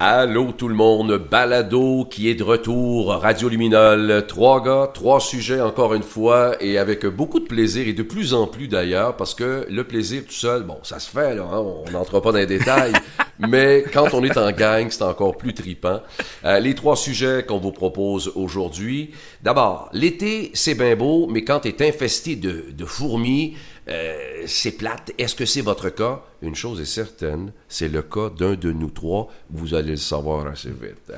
Allô tout le monde, Balado qui est de retour, Radio Luminol, trois gars, trois sujets encore une fois et avec beaucoup de plaisir et de plus en plus d'ailleurs parce que le plaisir tout seul, bon ça se fait là, hein, on n'entre pas dans les détails, mais quand on est en gang c'est encore plus tripant. Euh, les trois sujets qu'on vous propose aujourd'hui, d'abord l'été c'est bien beau mais quand t'es infesté de, de fourmis, euh, c'est plate. Est-ce que c'est votre cas? Une chose est certaine, c'est le cas d'un de nous trois. Vous allez le savoir assez vite.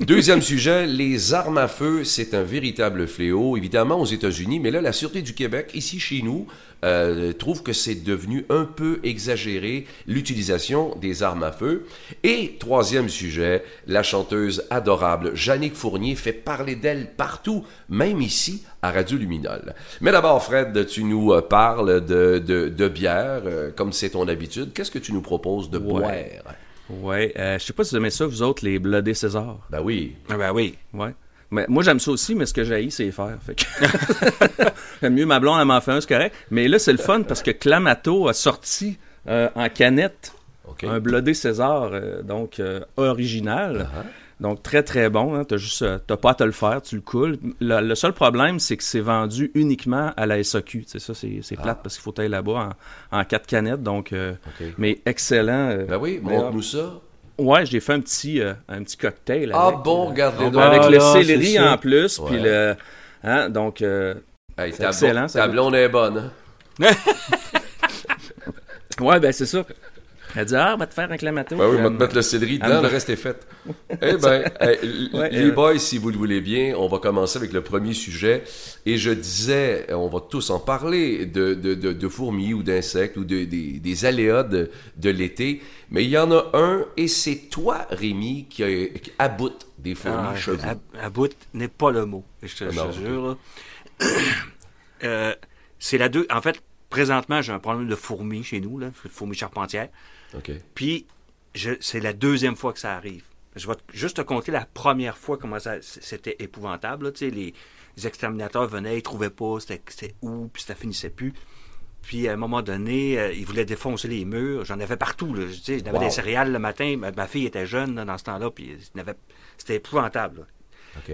Deuxième sujet, les armes à feu, c'est un véritable fléau, évidemment aux États-Unis, mais là, la Sûreté du Québec, ici chez nous, euh, trouve que c'est devenu un peu exagéré l'utilisation des armes à feu. Et troisième sujet, la chanteuse adorable Jannick Fournier fait parler d'elle partout, même ici à Radio Luminol. Mais d'abord, Fred, tu nous euh, parles de, de, de bière, euh, comme c'est ton habitude. Qu'est-ce que tu nous proposes de boire? Ouais, euh, je sais pas si vous aimez ça, vous autres, les Blooded César. Ben oui. Ah ben oui. Ouais. Mais moi, j'aime ça aussi, mais ce que j'ai, c'est faire. Fait que... J'aime mieux ma blonde, elle m'en fait un, c'est correct. Mais là, c'est le fun parce que Clamato a sorti euh, en canette un Blooded César, euh, donc euh, original. Uh-huh. Donc très très bon. Hein. T'as juste, euh, t'as pas à te le faire, tu le coules. Le, le seul problème, c'est que c'est vendu uniquement à la SAQ. C'est ça, c'est, c'est plate parce qu'il faut aller là-bas en, en quatre canettes. Donc, euh, mais excellent. euh, Ben oui, montre-nous ça. Ouais, j'ai fait un petit, euh, un petit cocktail. Ah avec, bon, euh, regarde les avec le céleri en plus, puis Ouais. le, hein, donc euh, Hey, C'est excellent, ta blonde est bonne. hein? ouais, ben c'est ça. Elle dit ah, va te faire un clamato. Ben oui, on va te mettre le céleri dedans, le reste est fait. eh ben, Ouais, les euh, boys, si vous le voulez bien, on va commencer avec le premier sujet. Et je disais, on va tous en parler, de, de, de, de fourmis ou d'insectes ou de, des, des aléas de, de l'été. Mais il y en a un, et c'est toi, Rémi, qui, a, qui aboute des fourmis Ah, à bout n'est pas le mot. Je te, Ah je non, te jure. Euh, c'est la deux. En fait, présentement, j'ai un problème de fourmis chez nous, là, fourmis charpentières. OK. Puis, c'est la deuxième fois que ça arrive. Je vais te- juste te compter la première fois comment ça, c'était épouvantable. là. Tu sais, les, les exterminateurs venaient, ils trouvaient pas, c'était où, puis ça finissait plus. Puis, à un moment donné, euh, ils voulaient défoncer les murs. J'en avais partout. Là. Tu sais, J'avais Wow. des céréales le matin. Ma, ma fille était jeune là, dans ce temps-là, puis c'était épouvantable.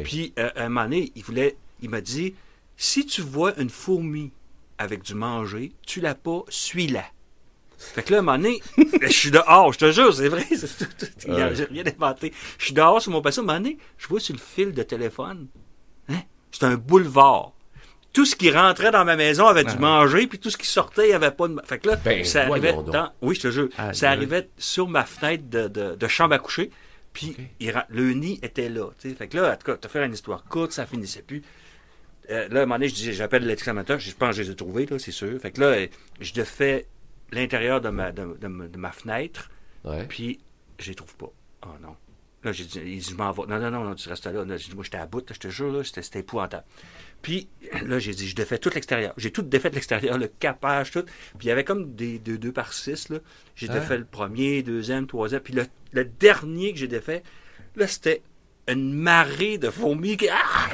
Puis, euh, à un moment donné, il, voulait, il m'a dit si tu vois une fourmi avec du manger, tu l'as pas, suis-la. Fait que là, à un moment donné, je suis dehors, je te jure, c'est vrai, Ouais. j'ai rien inventé. Je suis dehors sur mon passé, à un moment donné, je vois sur le fil de téléphone, hein, c'est un boulevard. Tout ce qui rentrait dans ma maison avait du manger, puis tout ce qui sortait, il n'y avait pas de... Fait que là, Ben, ça arrivait dans... Oui, je te jure. Ça arrivait sur ma fenêtre de, de- de chambre à coucher, puis il le nid était là. tu sais. Fait que là, en tout cas, te faire une histoire courte, ça finissait plus. Euh, là, à un moment donné, je dis, j'appelle l'exclamateur, je pense que je les ai trouvés, là, c'est sûr. Fait que là, je défais l'intérieur de ma, de, de ma- de ma fenêtre, Ouais. puis je les trouve pas. Oh non. Là, j'ai dit, il dit, je m'en vais. Non, non, non, non, tu restes là. Là, j'ai dit, moi, j'étais à bout, là, je te jure, là, c'était, épouvantable. Puis là, j'ai dit, je défais tout l'extérieur. J'ai tout défait de l'extérieur, le capage, tout. Puis il y avait comme des 2 deux, par 6, là. J'ai Hein? défait le premier, deuxième, troisième. Puis le, le dernier que j'ai défait, là, c'était une marée de fourmis qui. Ah!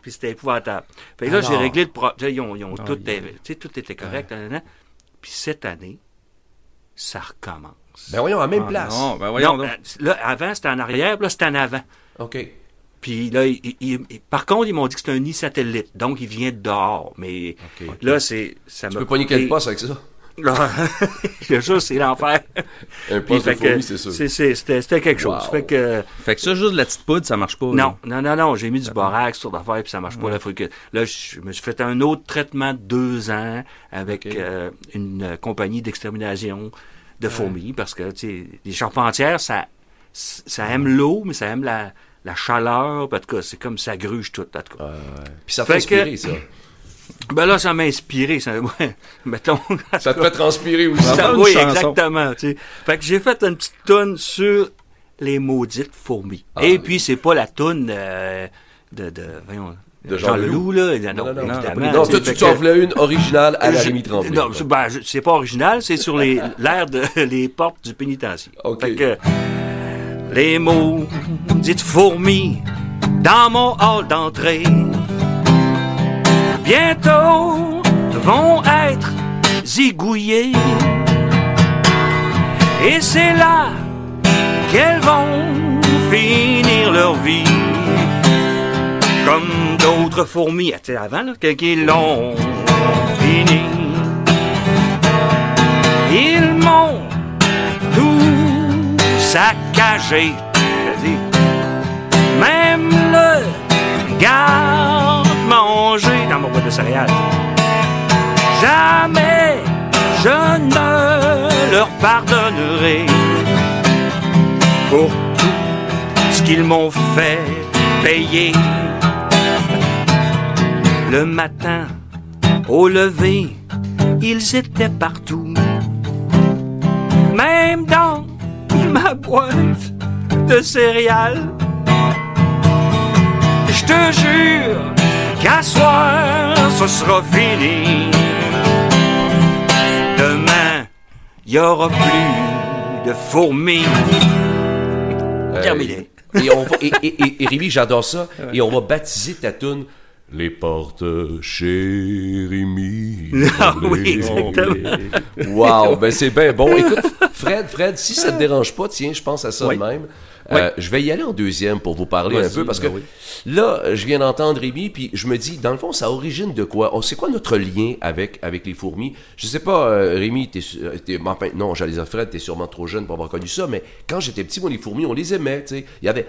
Puis c'était épouvantable. Que là, j'ai Alors? réglé le problème. Ils ont, ils ont Ah, tout, tout était correct. Puis cette année, ça recommence. Ben voyons, à la même Ah, place. Non, ben voyons Non, donc. euh, là, avant, c'était en arrière, puis là, c'était en avant. OK. Puis là, il- il- il- par contre, ils m'ont dit que c'était un nid satellite, donc il vient de dehors. Mais là, c'est. Ça Tu peux pogner quel poste avec ça? Là, je te jure, c'est l'enfer. Un poste de fourmi, c'est sûr. C'était c'était quelque chose. Wow. Fait que. Fait que ça, juste de la petite poudre, ça marche pas. là. Non, non, non, non, j'ai mis du borax sur l'affaire, puis ça marche pas. Là, faut que, là, je me suis fait un autre traitement de deux ans avec euh, une euh, compagnie d'extermination de fourmis, parce que, tu sais, les charpentières, ça, ça aime l'eau, mais ça aime la, la chaleur, en tout cas, c'est comme ça gruge tout, en tout cas. Puis ça Fait fait que- ça. Ben là, ça m'a inspiré, ça, ouais, mettons. Ça te fait transpirer aussi. une oui, chanson. exactement, tu sais. Fait que j'ai fait une petite tonne sur les maudites fourmis. Ah. Et puis, c'est pas la toune euh, de, de, voyons, De Jean Jean Leloup, là. Non, Non, non, évidemment. Non, tu toi, tu t'en voulais une originale à la Rémi Tremblay. Non, c'est- ben, je- c'est pas original, c'est sur les l'air de les portes du pénitencier. Ok. Fait que les mots dites fourmis dans mon hall d'entrée bientôt vont être zigouillés. Et c'est là qu'elles vont finir leur vie comme d'autres fourmis, tu sais, avant, là, qu'ils l'ont fini. Ils m'ont tout saccagé, même le pour tout ce qu'ils m'ont fait payer. Le matin, au lever, ils étaient partout. Même dans ma boîte de céréales. Je te jure qu'à soir, ce sera fini. Y aura plus de fourmis. Euh, Terminé. Et, on va, et, et, et- Rémi, j'adore ça. Et on va baptiser ta tune Les portes chez Rémi. Ah oui, exactement. Wow, ben c'est bien bon. Écoute, Fred, Fred, si ça te dérange pas, tiens, je pense à ça Oui. de même. Euh, je vais y aller en deuxième pour vous parler un peu parce que ben oui. là, je viens d'entendre Rémi, puis je me dis, dans le fond, ça origine de quoi? Oh, C'est quoi notre lien avec avec les fourmis? Je sais pas, euh, Rémi, t'es, euh, t'es- enfin, non, j'allais dire Fred, t'es sûrement trop jeune pour avoir connu ça, mais quand j'étais petit, moi, les fourmis, on les aimait, tu sais. Il y avait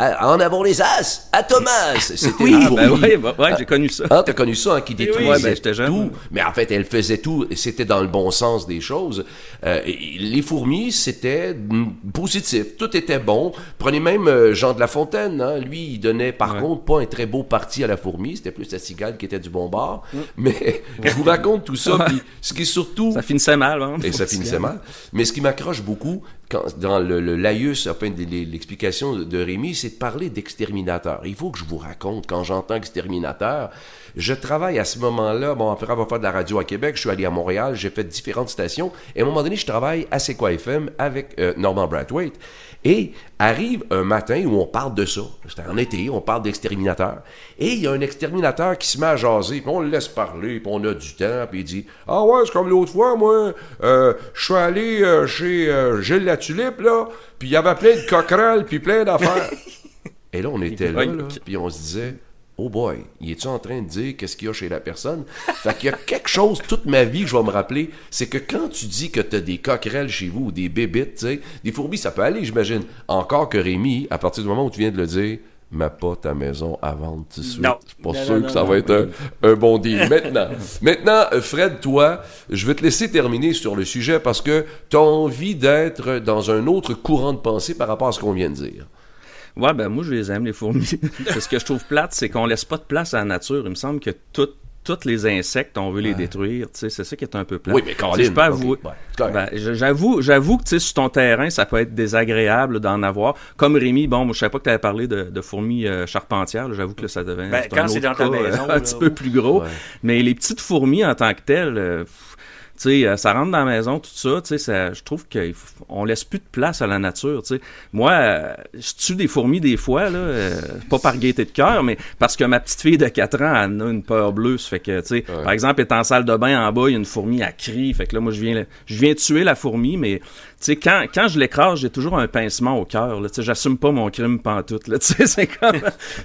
Ah, en avant les as, à Thomas. C'était Oui, une ah, ben ouais, bah, ouais, j'ai connu ça. Ah, t'as connu ça, hein, qui détruisait ben, jeune, tout. Mais en fait, elle faisait tout, et c'était dans le bon sens des choses. Euh, les fourmis, c'était mm, positif. Tout était bon. Prenez même euh, Jean de La Fontaine. Hein, lui, il donnait, par Ouais. contre, pas un très beau parti à la fourmi. C'était plus la cigale qui était du bon bord. Mm. Mais je vous raconte tout ça. puis ce qui est surtout... Ça finissait mal, hein? Et ça finissait mal. Mais ce qui m'accroche beaucoup, quand, dans le, le laïus, enfin, l'explication de, Rémi, c'est de parler d'exterminateur. Il faut que je vous raconte, quand j'entends exterminateur, je travaille à ce moment-là, bon, après avoir fait de la radio à Québec, je suis allé à Montréal, j'ai fait différentes stations, et à un moment donné, je travaille à C'est FM avec euh, Norman Brathwaite. Et arrive un matin où on parle de ça. C'était en été, on parle d'exterminateur. Et il y a un exterminateur qui se met à jaser, puis on le laisse parler, puis on a du temps, puis il dit Ah ouais, c'est comme l'autre fois, moi, euh, je suis allé euh, chez euh, Gilles Tulipe, là, puis il y avait plein de coquerelles, puis plein d'affaires. Et là, on était là, là, puis on se disait Oh boy, il est-tu en train de dire qu'est-ce qu'il y a chez la personne? Fait qu'il y a quelque chose toute ma vie que je vais me rappeler, c'est que quand tu dis que t'as des coquerelles chez vous ou des bébites, tu sais, des fourmis, ça peut aller, j'imagine. Encore que Rémi, à partir du moment où tu viens de le dire, mets pas ta maison à vendre tout de suite. Non. Je suis pas Non, sûr non, que non, ça non. va être un, un bon deal. Maintenant, maintenant, Fred, toi, je vais te laisser terminer sur le sujet parce que tu as envie d'être dans un autre courant de pensée par rapport à ce qu'on vient de dire. Ouais, ben moi, je les aime, les fourmis. ce que je trouve plate, c'est qu'on laisse pas de place à la nature. Il me semble que tout- tous les insectes, on veut les détruire. Tu sais, c'est ça qui est un peu plate. Oui, mais Colin, je peux avouer- correct. ben, j'avoue, j'avoue que sur ton terrain, ça peut être désagréable d'en avoir. Comme Rémi, bon, moi, je savais pas que tu avais parlé de, de fourmis euh, charpentières. J'avoue que là, ça devait Ben, quand un c'est autre dans ta cas, maison, un là, petit peu plus gros. Ouais. Mais les petites fourmis en tant que telles, euh, pff, tu sais, euh, ça rentre dans la maison, tout ça, tu sais, ça- je trouve qu'on laisse plus de place à la nature, tu sais. Moi, euh, je tue des fourmis des fois, là, euh, pas par gaieté de cœur, mais parce que ma petite fille de 4 ans, elle a une peur bleue, ça fait que, tu sais, par exemple, elle est en salle de bain en bas, il y a une fourmi, elle crie, fait que là, moi, je viens, je viens tuer la fourmi, mais, sais, quand, quand je l'écrase, j'ai toujours un pincement au cœur, tu sais, j'assume pas mon crime pantoute, là, tu sais, c'est comme,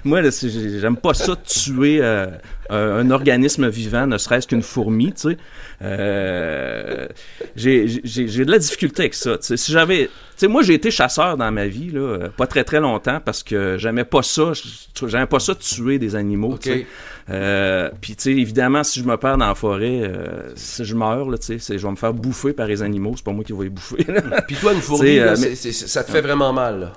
moi, j'aime pas ça de tuer euh, un, un organisme vivant, ne serait-ce qu'une fourmi, tu sais. Euh, j'ai j'ai- j'ai de la difficulté avec ça. tu sais. Si j'avais, tu sais, moi j'ai été chasseur dans ma vie là, pas très très longtemps parce que j'aimais pas ça. J'aimais pas ça de tuer des animaux. tu sais. Euh, Puis tu sais, évidemment, si je me perds dans la forêt, euh, si je meurs là, tu sais, je vais me faire bouffer par les animaux. C'est pas moi qui vais les bouffer. Puis toi, une fourmi, là, euh, mais- ça te fait vraiment mal. là.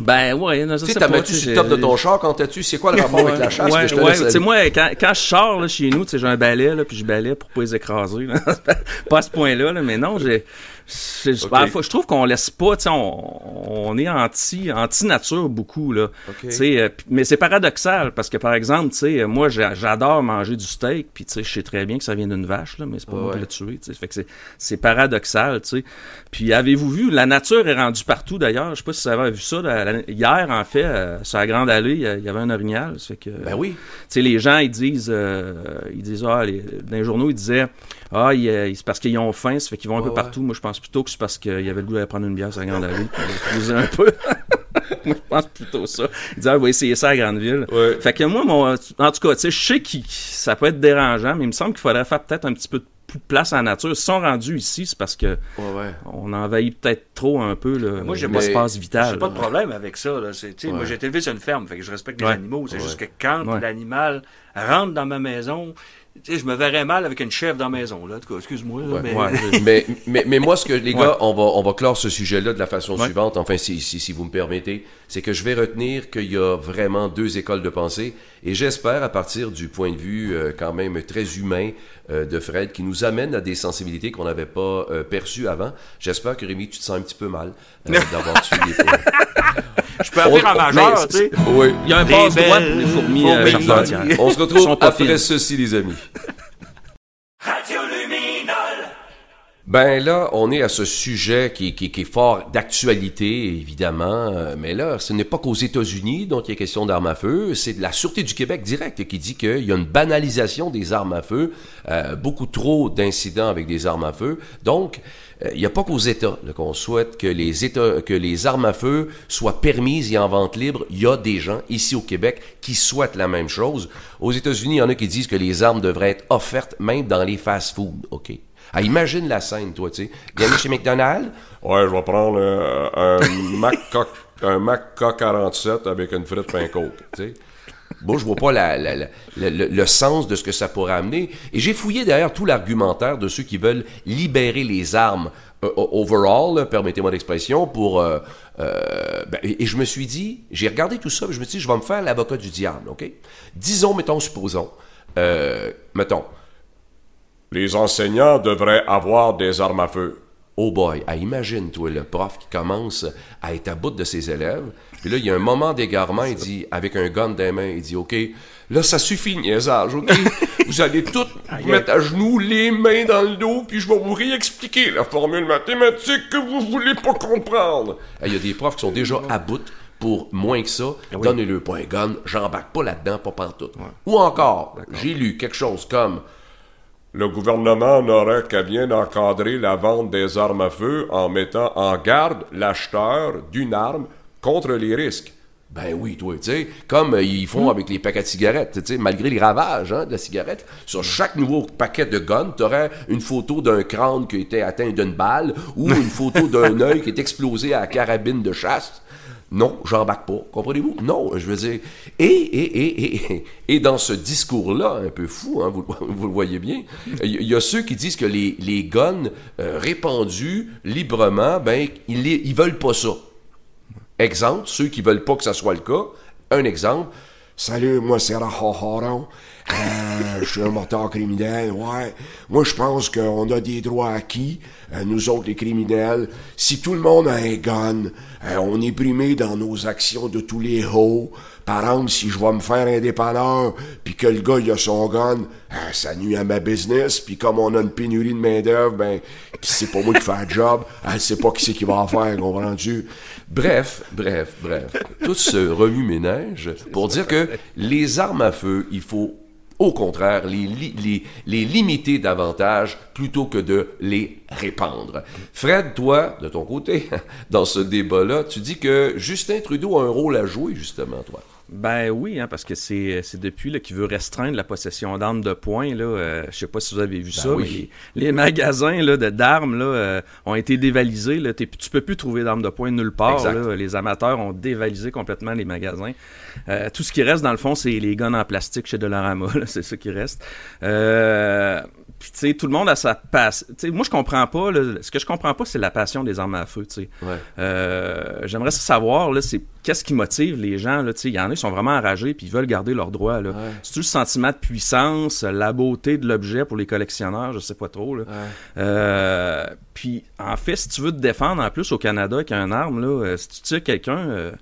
Ben ouais, non, je Tu sais, sais t'as pas, battu tu sais, sur le top de ton char quand t'as tué. C'est quoi le rapport avec la chasse? Ouais, que je te ouais, laisse tu sais, aller? moi, quand, quand je sors là, chez nous, tu sais, j'ai un balai, là, puis je balais pour pas les écraser. là. pas à ce point-là, là, mais non, j'ai. ben, je trouve qu'on laisse pas, tu sais, on, on est anti, anti-nature beaucoup, là. Ok. Tu sais, euh, mais c'est paradoxal, parce que, par exemple, tu sais, moi, j'a- j'adore manger du steak, puis tu sais, je sais très bien que ça vient d'une vache, là, mais c'est pas moi qui l'ai tué, tu sais. Fait que c'est- c'est paradoxal, tu sais. Puis avez-vous vu, la nature est rendue partout, d'ailleurs. Je sais pas si vous avez vu ça, euh, hier, en fait, euh, sur la Grande Allée, il y avait un orignal. Ça fait que, Ben oui. tu sais, les gens, ils disent, euh, ils disent, ah, les- dans les journaux, ils disaient, ah, c'est parce qu'ils ont faim, ça fait qu'ils vont un peu ouais. partout. Moi, je pense plutôt que c'est parce qu'il y avait le goût d'aller prendre une bière sur la Grande Allée, puis de un peu. Moi, je pense plutôt ça. Ils disent, ah, on va essayer ça à Grandeville. Ouais. Fait que moi, mon, en tout cas, tu sais, je sais que ça peut être dérangeant, mais il me semble qu'il faudrait faire peut-être un petit peu plus de place à la nature. S'ils sont rendus ici, c'est parce que Ouais, ouais. on envahit peut-être trop un peu le, Moi, j'ai pas- l'espace J'ai vital. pas de problème avec ça. Là. C'est, tu sais, Moi, j'ai été élevé sur une ferme, fait que je respecte les animaux. C'est Ouais. juste que quand Ouais. l'animal rentre dans ma maison, tu sais, je me verrais mal avec une chèvre dans la maison. Là. En tout cas, excuse-moi. Ouais. mais... Ouais. mais, mais, mais moi, ce que les Ouais. gars, on va, on va clore ce sujet-là de la façon suivante, enfin, si, si, si vous me permettez, c'est que je vais retenir qu'il y a vraiment deux écoles de pensée, et j'espère, à partir du point de vue euh, quand même très humain euh, de Fred, qui nous amène à des sensibilités qu'on n'avait pas euh, perçues avant, j'espère que Rémi, tu te sens un petit peu mal euh, d'avoir tué les. Je peux en On- majeur, mais- tu sais. Oui. Il y a un Des passe droit belles pour les fourmis euh, fourmis. charpentières. On se retrouve après ceci, les amis. Ben là, on est à ce sujet qui, qui, qui est fort d'actualité, évidemment, mais là, ce n'est pas qu'aux États-Unis dont il est question d'armes à feu, c'est de la Sûreté du Québec direct qui dit qu'il y a une banalisation des armes à feu, euh, beaucoup trop d'incidents avec des armes à feu. Donc, il n'y a pas qu'aux États qu'on souhaite que les États, que les armes à feu soient permises et en vente libre. Il y a des gens ici au Québec qui souhaitent la même chose. Aux États-Unis, il y en a qui disent que les armes devraient être offertes même dans les fast-foods. OK. Ah, imagine la scène, toi, tu sais. Gagné chez McDonald's. Ouais, je vais prendre euh, un Mac un Mac K47 avec une frite pain coke. tu sais. Moi, je vois pas le, le- sens de ce que ça pourrait amener. Et j'ai fouillé d'ailleurs tout l'argumentaire de ceux qui veulent libérer les armes euh, overall, permettez-moi l'expression, pour... euh, euh, ben, et, je me suis dit, j'ai regardé tout ça, je me suis dit, je vais me faire l'avocat du diable, OK? Disons, mettons, supposons, mettons, Les enseignants devraient avoir des armes à feu. Oh boy, ah, imagine, toi, le prof qui commence à être à bout de ses élèves. Puis là, il y a un moment d'égarement, il dit, avec un gun dans les mains, il dit, OK, là, ça suffit niaisage, OK? vous allez tous vous mettre à genoux, les mains dans le dos, puis je vais vous réexpliquer la formule mathématique que vous voulez pas comprendre. Ah, Il y a des profs qui sont déjà à bout pour moins que ça. Donnez-le pas un gun, j'embarque pas là-dedans, pas pantoute. Ou encore, j'ai lu quelque chose comme, Le gouvernement n'aurait qu'à bien encadrer la vente des armes à feu en mettant en garde l'acheteur d'une arme contre les risques. Ben oui, toi, tu sais, comme euh, ils font avec les paquets de cigarettes, tu sais, malgré les ravages hein, de la cigarette, sur chaque nouveau paquet de gun, tu aurais une photo d'un crâne qui a été atteint d'une balle ou une photo d'un œil qui est explosé à la carabine de chasse. Non, j'embarque pas. Comprenez-vous? Non, je veux dire. Et, et, et, et, et dans ce discours-là, un peu fou, hein, vous, vous le voyez bien, il y, il y a ceux qui disent que les, les guns euh, répandus librement, ben, ils, les- ils veulent pas ça. Exemple, ceux qui veulent pas que ça soit le cas. Un exemple. Salut, moi c'est Rahohoron. Euh, je suis un morteur criminel, ouais. Moi je pense qu'on a des droits acquis, euh, nous autres les criminels. Si tout le monde a un gun, euh, on est primé dans nos actions de tous les hauts. Par exemple, si je vais me faire dépanneur, puis que le gars il a son gun, euh, ça nuit à ma business, puis comme on a une pénurie de main d'œuvre, ben c'est pas moi qui fais le job, elle sait pas qui c'est qui va en faire, comprends-tu? Bref, bref, bref. Tout ce remue-ménage pour dire que les armes à feu, il faut au contraire les, les limiter davantage plutôt que de les répandre. Fred, toi, de ton côté, dans ce débat-là, tu dis que Justin Trudeau a un rôle à jouer, justement, toi. Ben oui, hein, parce que c'est c'est depuis qu'il veut restreindre la possession d'armes de poing. Là, euh, je sais pas si vous avez vu ça, Ben oui. mais les, les magasins là, d'armes là, euh, ont été dévalisés. Là, tu peux plus trouver d'armes de poing nulle part. Là. les amateurs ont dévalisé complètement les magasins. Euh, tout ce qui reste, dans le fond, c'est les guns en plastique chez Dollarama. C'est ça qui reste. Puis, tu sais, tout le monde a sa passion. Moi, je comprends pas. là, ce que je comprends pas, c'est la passion des armes à feu. tu sais. Ouais. Euh, J'aimerais savoir, là, c'est qu'est-ce qui motive les gens. Là, tu sais. il y en a qui sont vraiment enragés puis ils veulent garder leurs droits. Là. C'est-tu le sentiment de puissance, la beauté de l'objet pour les collectionneurs, je sais pas trop. Là. Euh, puis, en fait, si tu veux te défendre en plus au Canada avec un arme, là, euh, si tu tires quelqu'un, euh,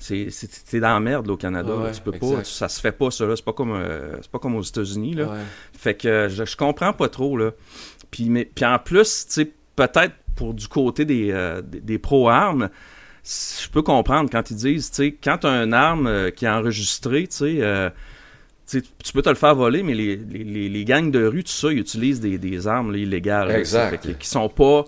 c'est dans la merde là, au Canada. Ouais, là. tu peux exact. pas, ça se fait pas ça là. C'est pas comme euh, c'est pas comme aux États-Unis là. Ouais. Fait que je, je comprends pas trop là. Puis mais puis en plus, tu sais peut-être pour du côté des, euh, des, des pro armes, je peux comprendre quand ils disent, tu sais, quand tu as une arme euh, qui est enregistrée, tu sais, euh, tu peux te le faire voler, mais les, les, les- gangs de rue, tout ça, ils utilisent des, des armes là, illégales. Exact. fait qui sont pas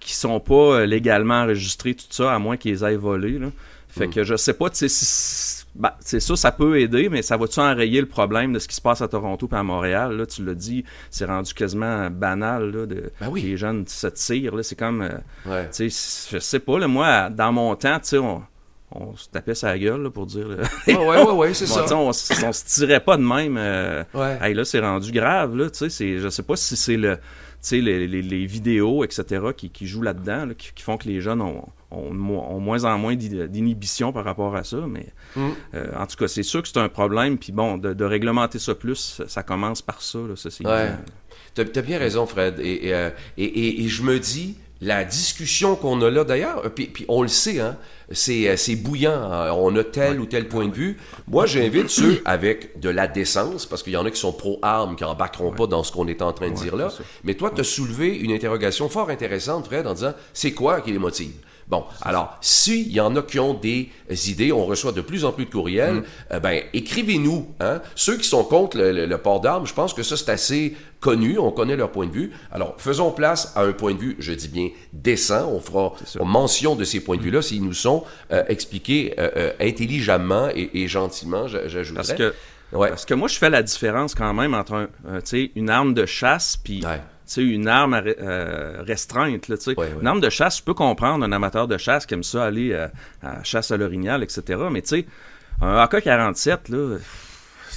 qui sont pas légalement enregistrées, tout ça, à moins qu'ils aient volées. Là. Fait que je sais pas, tu sais, si... Ben, c'est ça, ça peut aider, mais ça va-tu enrayer le problème de ce qui se passe à Toronto et à Montréal? Là, tu l'as dit, c'est rendu quasiment banal là, de, Ben oui. les jeunes se tirent. là. C'est comme... euh, Ouais. tu sais, je sais pas, là, moi, dans mon temps, tu sais, on, se tapait sa gueule, là, pour dire. là. Ouais, ouais, ouais, ouais, c'est Bon, ça. on, se tirait pas de même. euh, Ouais. hey, là, c'est rendu grave, là, c'est- je sais pas si c'est le, les, les- les vidéos, etc., qui, qui jouent là-dedans, là, qui, qui font que les jeunes ont, ont, mo- ont moins en moins d'i- d'inhibition par rapport à ça, mais Mm. euh, en tout cas, c'est sûr que c'est un problème, puis bon, de, de réglementer ça plus, ça, commence par ça, là, ça c'est Ouais. T'as as bien raison, Fred. Et, et, euh, et, et- et je me dis, la discussion qu'on a là, d'ailleurs, euh, puis, puis on le sait, hein, c'est euh, bouillant. hein, On a tel ou tel point de vue. Moi, j'invite ceux avec de la décence, parce qu'il y en a qui sont pro-armes, qui embarqueront pas dans ce qu'on est en train de dire là. Mais toi, tu as soulevé une interrogation fort intéressante, Fred, en disant, c'est quoi qui les motive? Bon, alors, s'il y en a qui ont des idées, on reçoit de plus en plus de courriels, euh, ben, écrivez-nous. Hein? Ceux qui sont contre le, le- le port d'armes, je pense que ça, c'est assez connu, on connaît leur point de vue. Alors, faisons place à un point de vue, je dis bien, décent. On fera mention de ces points de vue-là s'ils nous sont euh, expliqués euh, euh, intelligemment et, et gentiment, j'a- j'ajouterais. Parce que, Ouais. parce que moi, je fais la différence quand même entre un, un, tu sais, une arme de chasse puis Ouais. Tu sais, une arme à euh, restreinte. Là. Ouais, ouais. Une arme de chasse, je peux comprendre un amateur de chasse qui aime ça aller euh, à chasse à l'orignal, etc. Mais tu sais, un AK-47, là,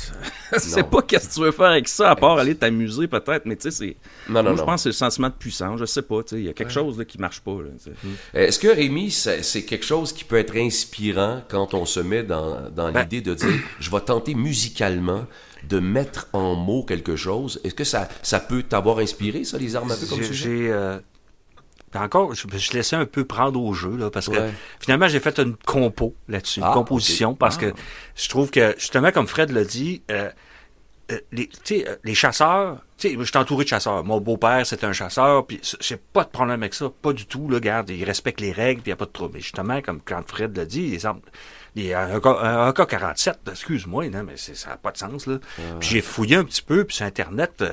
c'est pas qu'est-ce que tu veux faire avec ça, à part aller t'amuser peut-être. Mais tu sais, c'est... Non, non, moi, je pense que c'est le sentiment de puissance. Je sais pas, tu sais, il y a quelque chose là, qui marche pas. Là, tu sais. Est-ce que Rémi, c'est quelque chose qui peut être inspirant quand on se met dans, dans Ben- l'idée de dire je vais tenter musicalement de mettre en mots quelque chose? Est-ce que ça, ça peut t'avoir inspiré, ça, les armes à feu comme sujet? J'ai euh, encore, je me suis laissé un peu prendre au jeu là, parce que finalement j'ai fait une compo là-dessus, Ah, une composition ok. parce Ah. que je trouve que justement comme Fred l'a dit, euh, euh, les, tu sais, euh, les chasseurs, tu sais, je suis entouré de chasseurs. Mon beau-père c'est un chasseur, puis j'ai pas de problème avec ça, pas du tout. Là, regarde, il respecte les règles, puis y a pas de trouble. Mais justement, comme quand Fred l'a dit, les armes, un, AK, 47 excuse-moi, non, mais ça n'a pas de sens là. Puis j'ai fouillé un petit peu, puis sur internet, euh,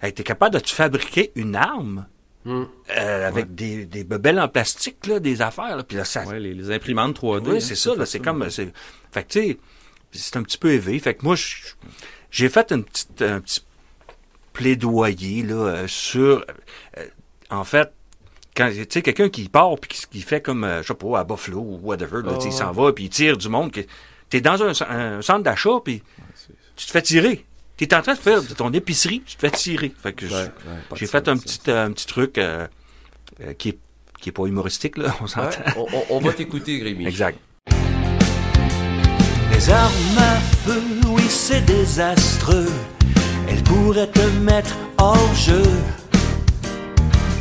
t'es capable de te fabriquer une arme. euh, avec des, des bebelles en plastique, là, des affaires. Là, puis là, ça, Ouais, les, les imprimantes 3D. oui, hein, c'est ça, c'est comme, fait que, tu sais, c'est un petit peu élevé. Fait que moi, j'ai fait une petite, un petit plaidoyer, là, euh, sur, euh, en fait, quand, tu sais, quelqu'un qui part puis qui, qui fait comme, euh, je sais pas, à Buffalo ou whatever, là, il s'en va puis il tire du monde. que- T'es dans un, un centre d'achat puis tu te fais tirer. T'es en train de faire de ton épicerie, tu te fais tirer. Fait que Ouais, j'ai fait un ça. petit, euh, un petit truc euh, euh, qui est, qui est pas humoristique, là, on s'entend. on, on- on va t'écouter, Rémi. Exact. Les armes à feu, oui, c'est désastreux. Elles pourraient te mettre hors jeu.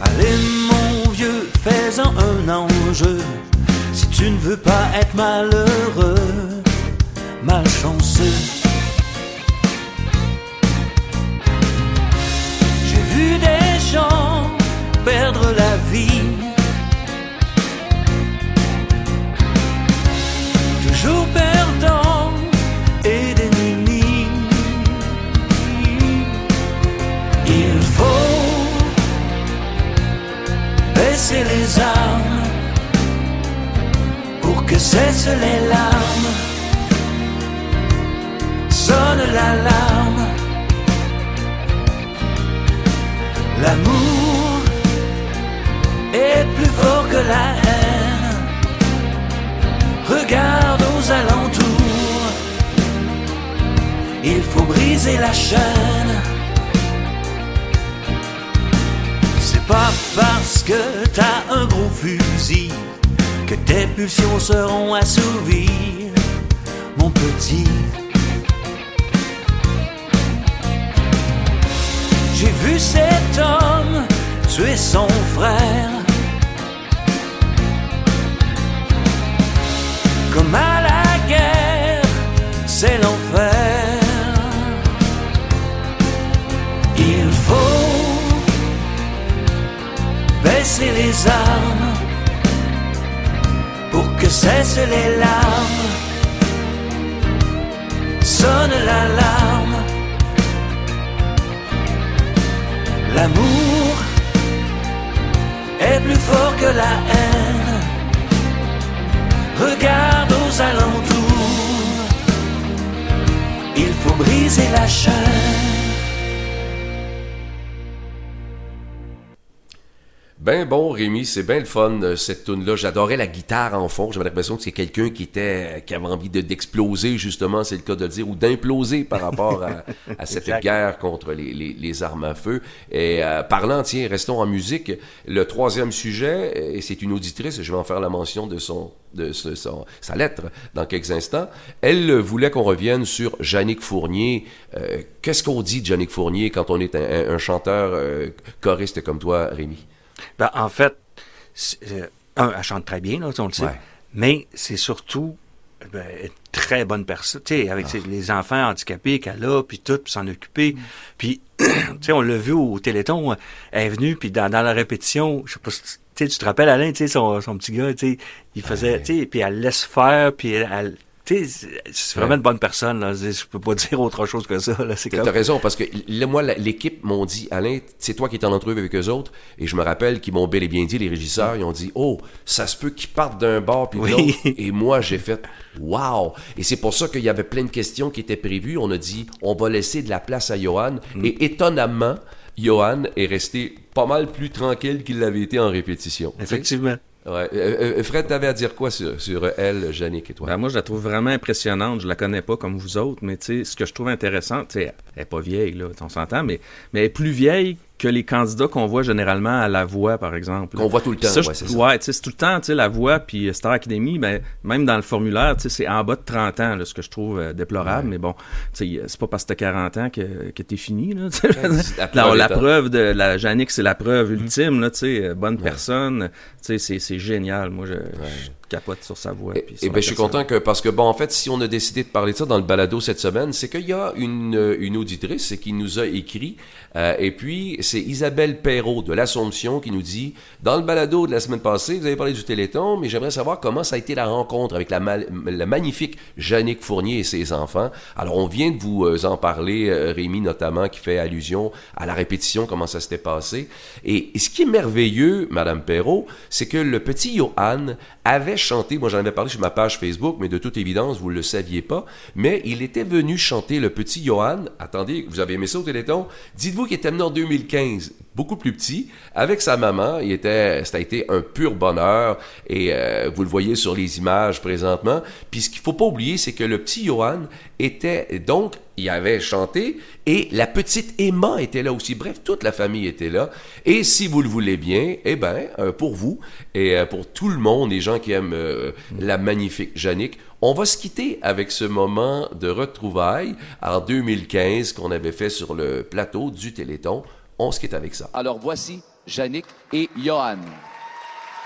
Allez, fais-en un enjeu. Si tu ne veux pas être malheureux, malchanceux. J'ai vu des gens perdre la vie. toujours cessent les larmes. Sonne l'alarme. L'amour est plus fort que la haine. Regarde aux alentours, il faut briser la chaîne. C'est pas parce que t'as un gros fusil que tes pulsions seront assouvies, mon petit. J'ai vu cet homme tuer son frère. comme à la guerre, c'est l'enfer. Il faut baisser les armes cessent les larmes. Sonne l'alarme. L'amour est plus fort que la haine. Regarde aux alentours. Il faut briser la chaîne. Ben bon, Rémi, c'est bien le fun, euh, cette tune-là. J'adorais la guitare en fond. J'avais l'impression que c'est quelqu'un qui était, qui avait envie de- d'exploser, justement, c'est le cas de le dire, ou d'imploser par rapport à, à cette guerre contre les, les- les armes à feu. Et euh, parlant, tiens, restons en musique. Le troisième sujet, et c'est une auditrice, je vais en faire la mention de son, de ce- son- sa lettre dans quelques instants. Elle euh, voulait qu'on revienne sur Yannick Fournier. Euh, Qu'est-ce qu'on dit de Yannick Fournier quand on est un, un- un chanteur euh, choriste comme toi, Rémi? Ben, en fait, euh, un, elle chante très bien, là, on le sait. Ouais. Mais c'est surtout ben, une très bonne personne. Tu sais, avec Ah. les enfants handicapés qu'elle a, puis tout, puis s'en occuper. Mm. Puis, tu sais, on l'a vu au Téléthon, elle est venue, puis dans, dans la répétition, je sais pas si tu- te rappelles, Alain, tu sais, son, son petit gars, tu sais, il faisait, tu sais, puis elle laisse faire, puis elle... c'est- vraiment Ouais. une bonne personne, là. Je peux pas dire autre chose que ça, là. C'est T'as comme... t'as raison, parce que là, moi, l'équipe m'ont dit, Alain, c'est toi qui es en entrevue avec eux autres, et je me rappelle qu'ils m'ont bel et bien dit, les régisseurs, ils ont dit, oh, ça se peut qu'ils partent d'un bord puis de Oui. l'autre. Et moi, j'ai fait, wow! Et c'est pour ça qu'il y avait plein de questions qui étaient prévues. On a dit, on va laisser de la place à Johan. Mm. Et étonnamment, Johan est resté pas mal plus tranquille qu'il l'avait été en répétition. Effectivement. Euh, euh, Fred, t'avais à dire quoi sur, sur elle, Yannick et toi? Ben, moi, je la trouve vraiment impressionnante. Je la connais pas comme vous autres, mais ce que je trouve intéressant, elle est pas vieille, là, on s'entend, mais, mais elle est plus vieille que les candidats qu'on voit généralement à la voix, par exemple. Qu'on voit tout le temps, Ça, ouais, c'est ouais, c'est tout le temps, tu sais, la voix, puis Star Academy, ben, même dans le formulaire, tu sais, c'est en bas de 30 ans, là, ce que je trouve euh, déplorable, mais bon, tu sais, c'est pas parce que t'as 40 ans que, que t'es fini, là, sais. la La, preuve la étant. preuve de la Jannick, c'est la preuve Mm. ultime, là, tu sais, euh, bonne personne, tu sais, c'est- c'est génial. Moi, je, je capote sur sa voix. Et, puis et sur ben, la je suis content que, parce que, bon, en fait, si on a décidé de parler de ça dans le balado cette semaine, c'est qu'il y a une, euh, une auditrice qui nous a écrit, euh, et puis c'est Isabelle Perrault de l'Assomption qui nous dit, dans le balado de la semaine passée, vous avez parlé du Téléthon, mais j'aimerais savoir comment ça a été la rencontre avec la, mal- la magnifique Jannick Fournier et ses enfants. Alors, on vient de vous euh, en parler, Rémi notamment, qui fait allusion à la répétition, comment ça s'était passé. Et, et ce qui est merveilleux, Madame Perrault, c'est que le petit Johan avait chanté, moi j'en avais parlé sur ma page Facebook, mais de toute évidence, vous ne le saviez pas, mais il était venu chanter le petit Johan. Attendez, vous avez aimé ça au Téléthon? Dites-vous qu'il était venu en 2015, beaucoup plus petit, avec sa maman. Il était, ça un pur bonheur, et euh, vous le voyez sur les images présentement. Puis ce qu'il faut pas oublier, c'est que le petit Johan était donc il avait chanté et la petite Emma était là aussi. Bref, toute la famille était là. Et si vous le voulez bien, eh ben, euh, pour vous et euh, pour tout le monde, les gens qui aiment euh, la magnifique Jannick, on va se quitter avec ce moment de retrouvailles en 2015 qu'on avait fait sur le plateau du Téléthon. On se quitte avec ça. Alors voici Yannick et Johan.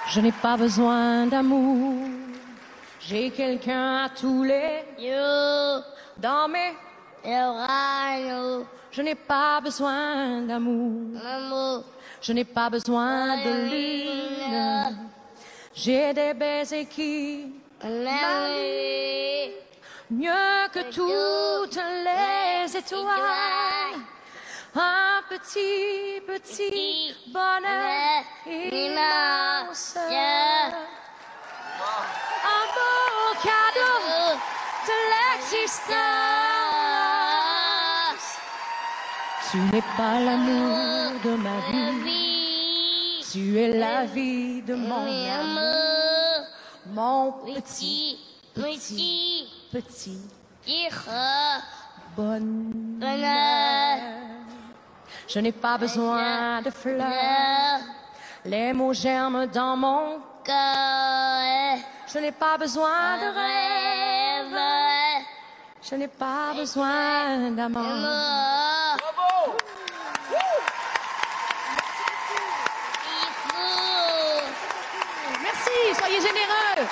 Je n'ai pas besoin d'amour. J'ai quelqu'un à tous les yeux. Dans mes oreilles. Je n'ai pas besoin d'amour. Je n'ai pas besoin de lune. J'ai des baisers qui mieux que toutes les étoiles. Un petit, petit bonheur immense. Un beau cadeau de l'existence. Tu n'es pas l'amour de ma vie. Tu es la vie de mon amour. Mon petit, petit, petit bonheur. Je n'ai pas besoin de fleurs. Les mots germent dans mon cœur. Je n'ai pas besoin de rêves. Je n'ai pas besoin d'amour. Bravo! Merci, soyez généreux.